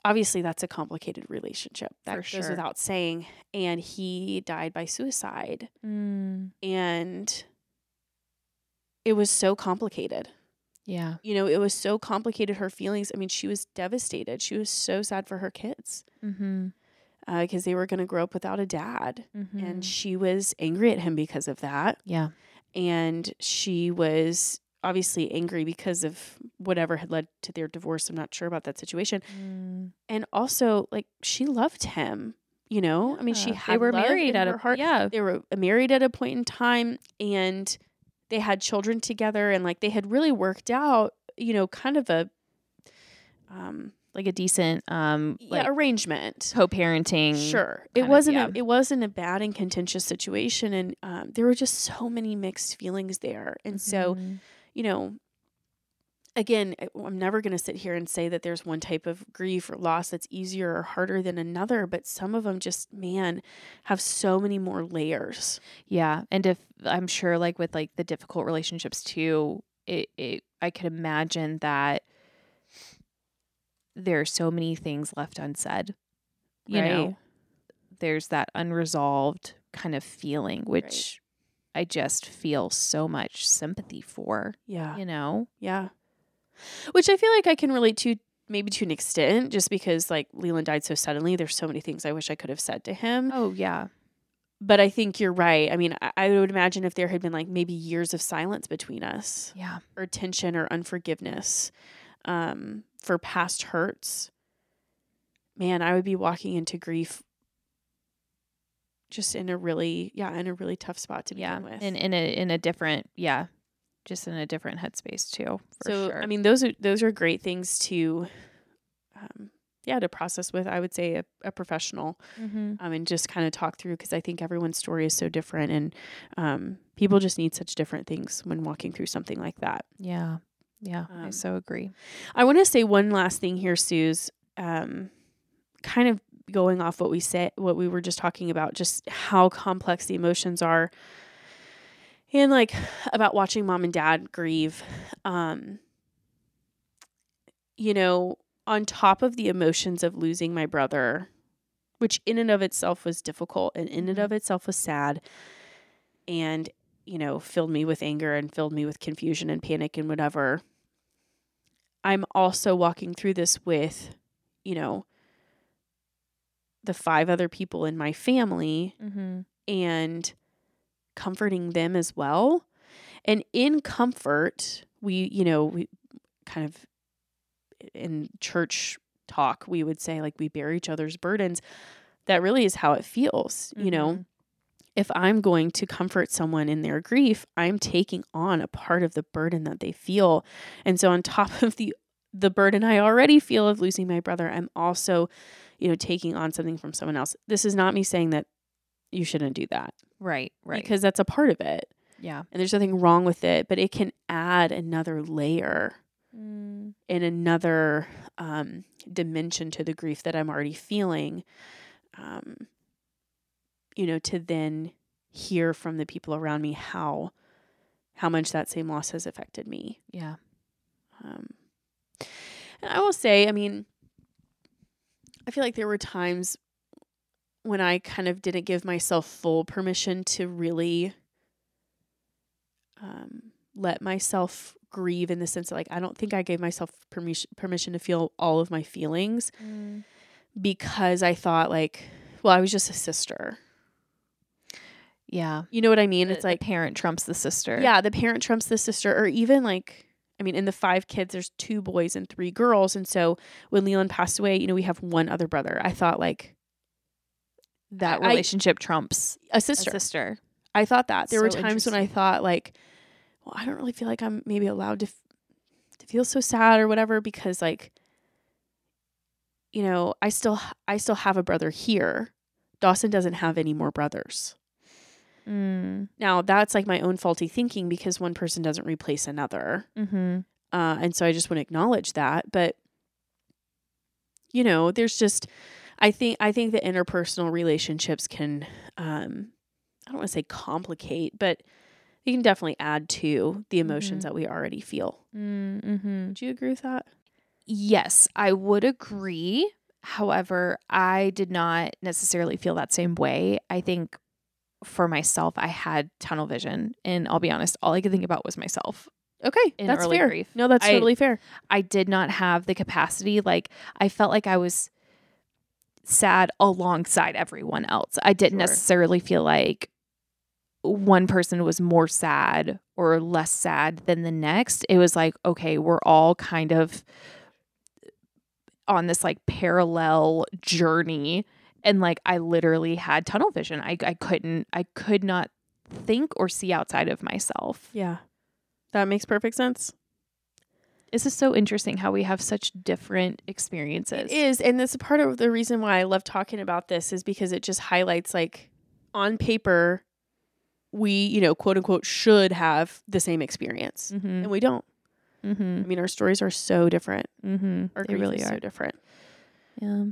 Speaker 1: obviously that's a complicated relationship that
Speaker 2: For
Speaker 1: goes
Speaker 2: sure.
Speaker 1: without saying and he died by suicide
Speaker 2: Mm.
Speaker 1: and it was so complicated
Speaker 2: Yeah.
Speaker 1: you know, it was so complicated her feelings. I mean, she was devastated. She was so sad for her kids
Speaker 2: Mm-hmm.
Speaker 1: because they were going to grow up without a dad.
Speaker 2: Mm-hmm.
Speaker 1: And she was angry at him because of that.
Speaker 2: yeah.
Speaker 1: And she was obviously angry because of whatever had led to their divorce. I'm not sure about that situation.
Speaker 2: Mm.
Speaker 1: And also, like, she loved him. You know, I mean, she had
Speaker 2: they were married at a
Speaker 1: heart
Speaker 2: yeah.
Speaker 1: they were married at a point in time and they had children together and like they had really worked out you know kind of a um
Speaker 2: like a decent um like
Speaker 1: yeah, arrangement
Speaker 2: co-parenting.
Speaker 1: sure it wasn't
Speaker 2: yeah.
Speaker 1: a, it wasn't a bad and contentious situation and um, there were just so many mixed feelings there and so
Speaker 2: Mhm.
Speaker 1: you know again i'm never going to sit here and say that there's one type of grief or loss that's easier or harder than another but some of them just man have so many more layers
Speaker 2: Yeah, and if I'm sure, like with like the difficult relationships too, it, it I could imagine that there are so many things left unsaid. You
Speaker 1: Right.
Speaker 2: know, there's that unresolved kind of feeling, which I just feel so much sympathy for.
Speaker 1: yeah
Speaker 2: You know,
Speaker 1: Yeah. Which I feel like I can relate to maybe to an extent just because like Leland died so suddenly. There's so many things I wish I could have said to him.
Speaker 2: oh yeah,
Speaker 1: But I think you're right. I mean, I, I would imagine if there had been like maybe years of silence between us
Speaker 2: yeah,
Speaker 1: or tension or unforgiveness um, for past hurts, man, I would be walking into grief just in a really, yeah, in a really tough spot to
Speaker 2: yeah,
Speaker 1: begin with.
Speaker 2: in in a in a different yeah, just in a different headspace too. For
Speaker 1: so
Speaker 2: sure.
Speaker 1: I mean, those are those are great things to, um, yeah, to process with. I would say a, a professional,
Speaker 2: mm-hmm.
Speaker 1: um, and just kind of talk through because I think everyone's story is so different, and um, people just need such different things when walking through something like that.
Speaker 2: yeah, yeah, I
Speaker 1: Um,
Speaker 2: so agree.
Speaker 1: I want to say one last thing here, Suze. Um, kind of going off what we said, what we were just talking about, just how complex the emotions are, and like about watching mom and dad grieve. Um, you know, on top of the emotions of losing my brother, which in and of itself was difficult and in and
Speaker 2: Mhm.
Speaker 1: of itself was sad, and you know, filled me with anger and filled me with confusion and panic and whatever. I'm also walking through this with, you know, the five other people in my family
Speaker 2: Mm-hmm.
Speaker 1: and comforting them as well. And in comfort, we, you know, we kind of in church talk, we would say like we bear each other's burdens. That really is how it feels, you know.
Speaker 2: Mhm.
Speaker 1: If I'm going to comfort someone in their grief, I'm taking on a part of the burden that they feel. And so on top of the the burden I already feel of losing my brother, I'm also, you know, taking on something from someone else. This is not me saying that you shouldn't do that
Speaker 2: Right. Right.
Speaker 1: because that's a part of it
Speaker 2: yeah.
Speaker 1: and there's nothing wrong with it, but it can add another layer
Speaker 2: Mm.
Speaker 1: and another um, dimension to the grief that I'm already feeling. Um, you know, to then hear from the people around me how how much that same loss has affected me.
Speaker 2: Yeah.
Speaker 1: Um, and I will say, I mean, I feel like there were times when I kind of didn't give myself full permission to really um, let myself grieve in the sense that, like, I don't think I gave myself permission permission to feel all of my feelings
Speaker 2: Mm.
Speaker 1: because I thought, like, well, I was just a sister.
Speaker 2: Yeah.
Speaker 1: You know what I mean?
Speaker 2: The-
Speaker 1: it's
Speaker 2: the
Speaker 1: like
Speaker 2: parent trumps the sister.
Speaker 1: Yeah, the parent trumps the sister, or even like, I mean, in the five kids, there's two boys and three girls. And so when Leland passed away, you know, we have one other brother. I thought like
Speaker 2: That
Speaker 1: I-
Speaker 2: relationship trumps
Speaker 1: a
Speaker 2: a
Speaker 1: sister.
Speaker 2: sister.
Speaker 1: I thought that. There were
Speaker 2: So
Speaker 1: times when I thought like, well, I don't really feel like I'm maybe allowed to f- to feel so sad or whatever because like, you know, I still I still have a brother here. Dawson doesn't have any more brothers.
Speaker 2: Mm.
Speaker 1: Now that's like my own faulty thinking because one person doesn't replace another.
Speaker 2: Mm-hmm.
Speaker 1: Uh, and so I just want to acknowledge that. But you know, there's just I think I think the interpersonal relationships can um I don't want to say complicate, but you can definitely add to the emotions
Speaker 2: Mhm.
Speaker 1: that we already feel.
Speaker 2: Mm-hmm.
Speaker 1: Would you agree with that?
Speaker 2: Yes, I would agree. However, I did not necessarily feel that same way. I think for myself, I had tunnel vision. And I'll be honest, all I could think about was myself.
Speaker 1: Okay, that's fair.
Speaker 2: grief.
Speaker 1: No, that's
Speaker 2: I-
Speaker 1: totally fair.
Speaker 2: I did not have the capacity. Like, I felt like I was sad alongside everyone else. I didn't
Speaker 1: Sure.
Speaker 2: necessarily feel like one person was more sad or less sad than the next. It was like, okay, we're all kind of on this like parallel journey. And like, I literally had tunnel vision. I, I couldn't, I could not think or see outside of myself.
Speaker 1: Yeah. That makes perfect sense.
Speaker 2: This is so interesting how we have such different experiences.
Speaker 1: It is, and that's a part of the reason why I love talking about this is because it just highlights like on paper we, you know, quote unquote should have the same experience.
Speaker 2: Mm-hmm.
Speaker 1: And we don't.
Speaker 2: Mm-hmm.
Speaker 1: I mean, our stories are so different.
Speaker 2: Mm-hmm.
Speaker 1: Our
Speaker 2: They really are.
Speaker 1: so different.
Speaker 2: Yeah.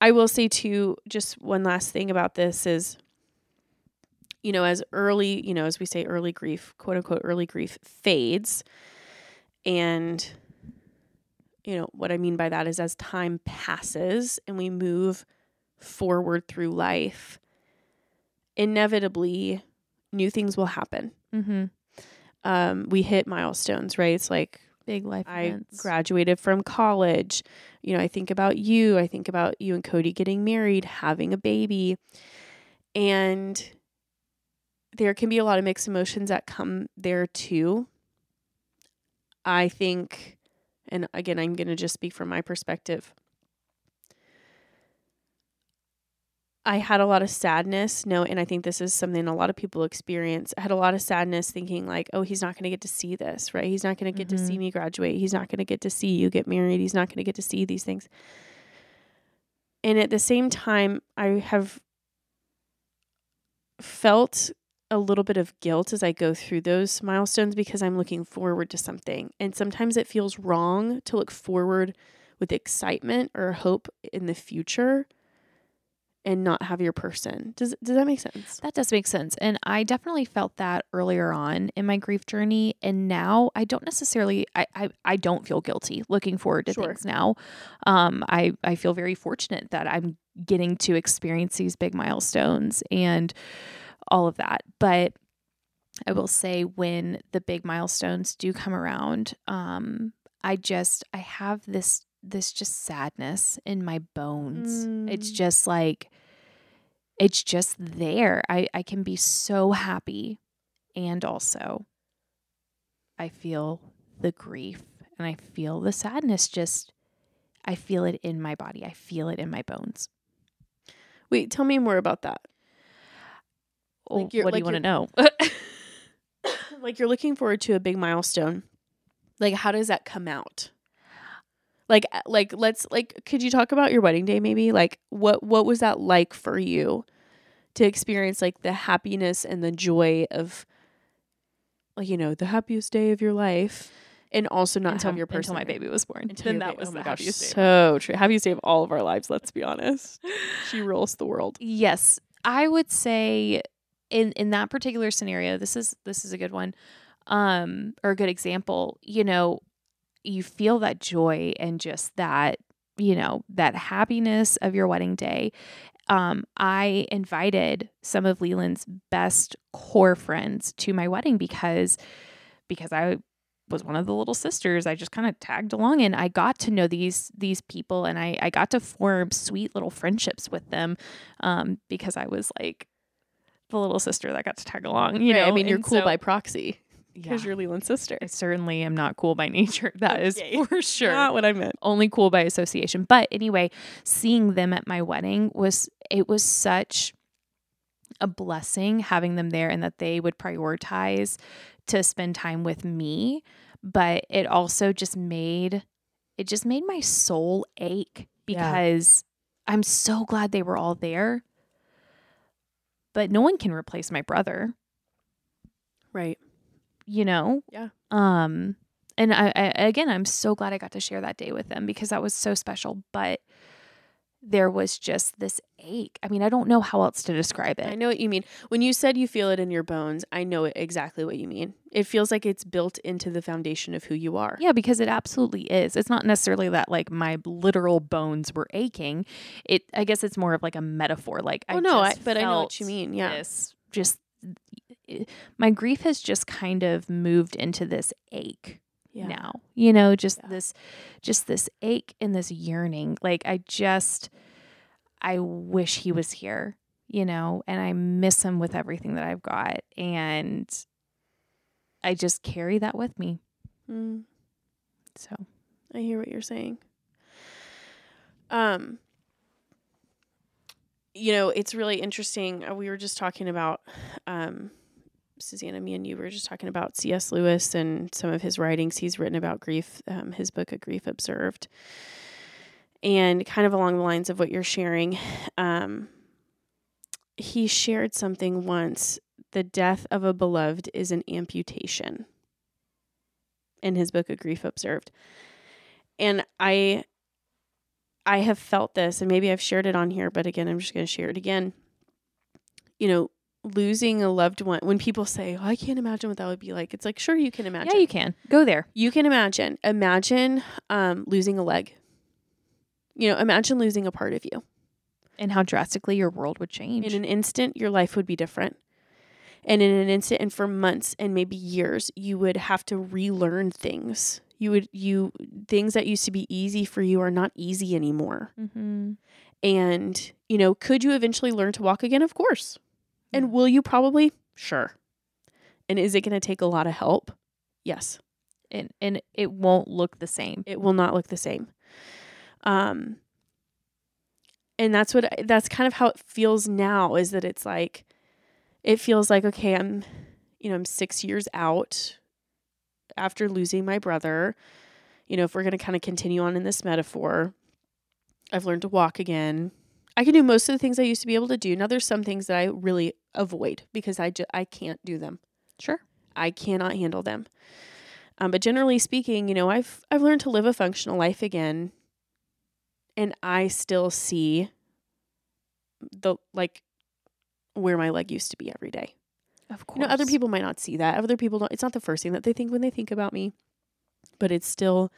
Speaker 1: I will say too, just one last thing about this is, you know, as early, you know, as we say, early grief, quote unquote, early grief fades. And, you know, what I mean by that is as time passes and we move forward through life, inevitably new things will happen.
Speaker 2: Mm-hmm.
Speaker 1: Um, we hit milestones, right? It's like
Speaker 2: Big life
Speaker 1: I
Speaker 2: events.
Speaker 1: graduated from college. You know, I think about you. I think about you and Cody getting married, having a baby. And there can be a lot of mixed emotions that come there too. I think, and again, I'm going to just speak from my perspective. I had a lot of sadness. No, and I think this is something a lot of people experience. I had a lot of sadness thinking, like, oh, he's not going to get to see this, right? He's not going to get to see
Speaker 2: Mhm.
Speaker 1: me graduate. He's not going to get to see you get married. He's not going to get to see these things. And at the same time, I have felt a little bit of guilt as I go through those milestones because I'm looking forward to something. And sometimes it feels wrong to look forward with excitement or hope in the future and not have your person. Does does that make sense?
Speaker 2: That does make sense. And I definitely felt that earlier on in my grief journey. And now I don't necessarily I I, I don't feel guilty looking forward to
Speaker 1: Sure.
Speaker 2: things now. Um I, I feel very fortunate that I'm getting to experience these big milestones and all of that. But I will say when the big milestones do come around, um, I just I have this this just sadness in my bones. It's
Speaker 1: Mm.
Speaker 2: just like it's just there. I, I can be so happy. And also, I feel the grief and I feel the sadness just, I feel it in my body. I feel it in my bones.
Speaker 1: Wait, tell me more about that. Like
Speaker 2: what do you want to know?
Speaker 1: like you're looking forward to a big milestone. Like how does that come out? Like uh, like let's like could you talk about your wedding day maybe? Like what what was that like for you to experience like the happiness and the joy of like you know, the happiest day of your life and also not
Speaker 2: until,
Speaker 1: have your person
Speaker 2: until my baby was born.
Speaker 1: Until
Speaker 2: then that
Speaker 1: ba-
Speaker 2: was
Speaker 1: oh
Speaker 2: the
Speaker 1: my gosh. So true. Happiest day of all of our lives, let's be honest. She rules the world.
Speaker 2: Yes, I would say in in that particular scenario, this is this is a good one, um, or a good example. You know, you feel that joy and just that you know that happiness of your wedding day. Um, I invited some of Leland's best core friends to my wedding because because I was one of the little sisters. I just kind of tagged along and I got to know these these people and I, I got to form sweet little friendships with them um, because I was like the little sister that got to tag along. You
Speaker 1: Right,
Speaker 2: know,
Speaker 1: I mean you're
Speaker 2: and
Speaker 1: cool
Speaker 2: so-
Speaker 1: by proxy because
Speaker 2: Yeah.
Speaker 1: you're Leland's sister.
Speaker 2: I certainly am not cool by nature. That is
Speaker 1: Okay.
Speaker 2: for sure.
Speaker 1: Not what I meant.
Speaker 2: Only cool by association. But anyway, seeing them at my wedding was it was such a blessing having them there and that they would prioritize to spend time with me. But it also just made it just made my soul ache
Speaker 1: Yeah.
Speaker 2: because I'm so glad they were all there. But no one can replace my brother
Speaker 1: Right.
Speaker 2: you know
Speaker 1: Yeah.
Speaker 2: um and I, I again i'm so glad i got to share that day with them because that was so special but there was just this ache i mean i don't know how else to describe it.
Speaker 1: I know what you mean. When you said you feel it in your bones, I know exactly what you mean. It feels like it's built into the foundation of who you are.
Speaker 2: yeah because it absolutely is it's not necessarily that like my literal bones were aching it i guess it's more of like a metaphor like
Speaker 1: Oh
Speaker 2: i
Speaker 1: no, I, but I know what you mean. Yeah.
Speaker 2: this just my grief has just kind of moved into this ache
Speaker 1: Yeah.
Speaker 2: now you know just
Speaker 1: Yeah.
Speaker 2: this just this ache and this yearning like i just i wish he was here you know and i miss him with everything that i've got and i just carry that with me
Speaker 1: Mm,
Speaker 2: so
Speaker 1: I hear what you're saying. Um you know, it's really interesting. Uh, We were just talking about um Susanna, me and you were just talking about C.S. Lewis and some of his writings. He's written about grief, um, his book, A Grief Observed. And kind of along the lines of what you're sharing, um, he shared something once the death of a beloved is an amputation in his book, A Grief Observed. And I I have felt this, and maybe I've shared it on here, but again, I'm just going to share it again. You know, losing a loved one, when people say, oh, I can't imagine what that would be like, it's like, sure, you can imagine.
Speaker 2: yeah you can go there
Speaker 1: You can imagine. Imagine um, losing a leg. You know, imagine losing a part of you.
Speaker 2: and how drastically your world would change
Speaker 1: In an instant, your life would be different. And in an instant, and for months and maybe years, you would have to relearn things. You would, you, things that used to be easy for you are not easy anymore.
Speaker 2: mm-hmm.
Speaker 1: And, you know, could you eventually learn to walk again? Of course. And will you probably? Sure. And is it going to take a lot of help? Yes.
Speaker 2: and and it won't look the same
Speaker 1: it will not look the same. Um, and that's what that's kind of how it feels now. Is that it's like, it feels like okay, I'm, you know, I'm six years out after losing my brother. You know, if we're gonna kind of continue on in this metaphor, I've learned to walk again. I can do most of the things I used to be able to do. Now there's some things that I really avoid because I just I can't do them.
Speaker 2: sure
Speaker 1: I cannot handle them. Um, but generally speaking, you know, I've I've learned to live a functional life again, and I still see the like where my leg used to be every day.
Speaker 2: of course
Speaker 1: You know, other people might not see that. Other people don't. It's not the first thing that they think when they think about me, but it's still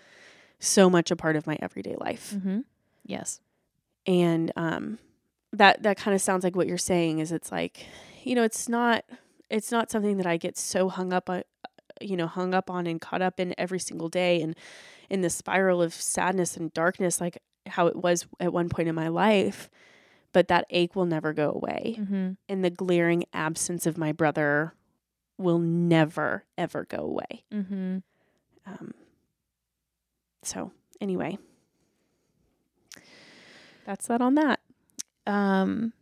Speaker 1: so much a part of my everyday life.
Speaker 2: mm-hmm. yes
Speaker 1: and um that that kind of sounds like what you're saying is it's like you know it's not it's not something that I get so hung up on you know hung up on and caught up in every single day and in the spiral of sadness and darkness like how it was at one point in my life but that ache will never go away.
Speaker 2: Mm-hmm.
Speaker 1: And the glaring absence of my brother will never, ever go away.
Speaker 2: Mm-hmm.
Speaker 1: Um, so, anyway, that's that on that.
Speaker 2: Um,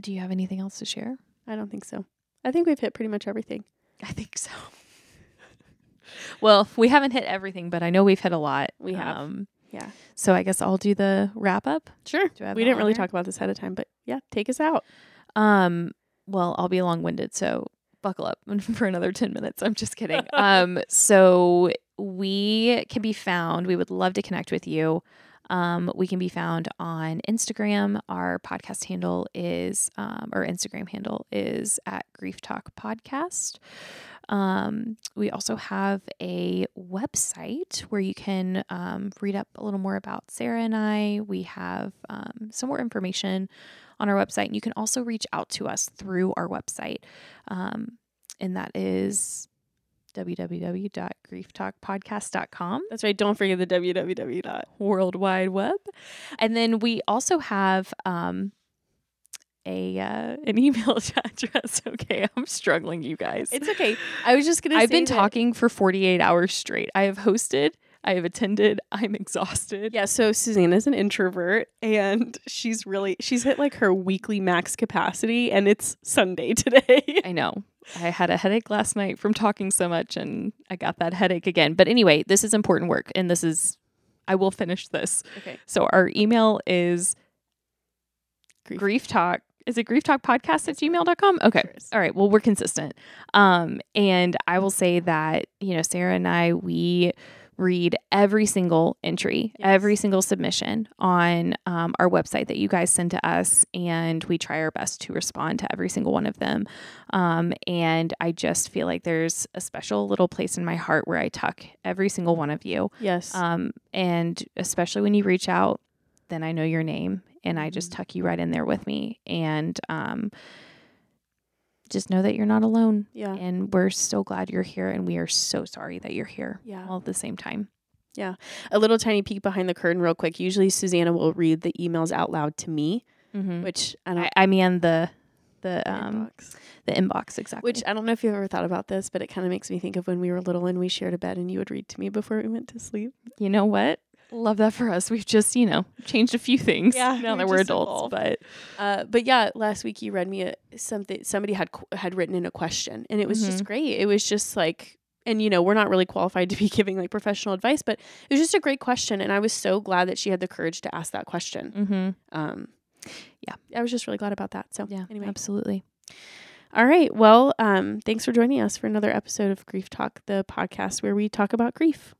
Speaker 2: do you have anything else to share?
Speaker 1: I don't think so. I think we've hit pretty much everything.
Speaker 2: I think so. well, we haven't hit everything, but I know we've hit a lot.
Speaker 1: We have.
Speaker 2: Um,
Speaker 1: Yeah.
Speaker 2: so I guess I'll do the wrap up.
Speaker 1: Sure.
Speaker 2: Do
Speaker 1: We didn't really talk about this ahead of time, but yeah, take us out.
Speaker 2: Um, well, I'll be long winded, so buckle up for another 10 minutes. I'm just kidding. um, so we can be found, we would love to connect with you. Um, we can be found on Instagram. Our podcast handle is, um, or Instagram handle is at Grief Talk Podcast. Um, we also have a website where you can um, read up a little more about Sarah and I. We have um, some more information on our website. And you can also reach out to us through our website. Um, and that is www.grieftalkpodcast.com,
Speaker 1: That's right. Don't forget the www.
Speaker 2: World Wide Web. And then we also have um, a uh, an email address. Okay, I'm struggling, you guys.
Speaker 1: It's okay. I was just gonna.
Speaker 2: I've
Speaker 1: say
Speaker 2: been talking for 48 hours straight. I have hosted, I have attended, I'm exhausted.
Speaker 1: Yeah. So Suzanne is an introvert, and she's really she's hit like her weekly max capacity, and it's Sunday today.
Speaker 2: I know. I had a headache last night from talking so much and I got that headache again. But anyway, this is important work and this is I will finish this.
Speaker 1: okay.
Speaker 2: So our email is
Speaker 1: Grief.
Speaker 2: grief talk. Is it grief talk podcast at gmail.com? Okay.
Speaker 1: Sure.
Speaker 2: All right. Well, we're consistent. Um, and I will say that, you know, Sarah and I, we read every single entry,
Speaker 1: Yes.
Speaker 2: every single submission on um, our website that you guys send to us, and we try our best to respond to every single one of them. Um, and I just feel like there's a special little place in my heart where I tuck every single one of you.
Speaker 1: Yes.
Speaker 2: Um, and especially when you reach out, then I know your name and I just
Speaker 1: Mhm.
Speaker 2: tuck you right in there with me. And um, just know that you're not alone.
Speaker 1: yeah.
Speaker 2: And we're so glad you're here. And we are so sorry that you're here
Speaker 1: Yeah.
Speaker 2: all at the same time. Yeah.
Speaker 1: A little tiny peek behind the curtain, real quick. Usually, Susanna will read the emails out loud to me,
Speaker 2: Mm-hmm.
Speaker 1: which I don't.
Speaker 2: I, I mean, the, the, um,
Speaker 1: inbox.
Speaker 2: the inbox, exactly.
Speaker 1: Which I don't know if you've ever thought about this, but it kind of makes me think of when we were little and we shared a bed and you would read to me before we went to sleep.
Speaker 2: you know what? Love that for us. We've just, you know, changed a few things
Speaker 1: Yeah,
Speaker 2: now that we're adults.
Speaker 1: evolved.
Speaker 2: But
Speaker 1: Uh, but yeah, last week you read me a, something. Somebody had qu- had written in a question, and it was just great. It was just like, and you know, we're not really qualified to be giving like professional advice, but it was just a great question, and I was so glad that she had the courage to ask that question.
Speaker 2: mm-hmm.
Speaker 1: Um,
Speaker 2: Yeah.
Speaker 1: I was just really glad about that. So
Speaker 2: yeah,
Speaker 1: anyway,
Speaker 2: absolutely.
Speaker 1: all right. Well, um, thanks for joining us for another episode of Grief Talk, the podcast where we talk about grief.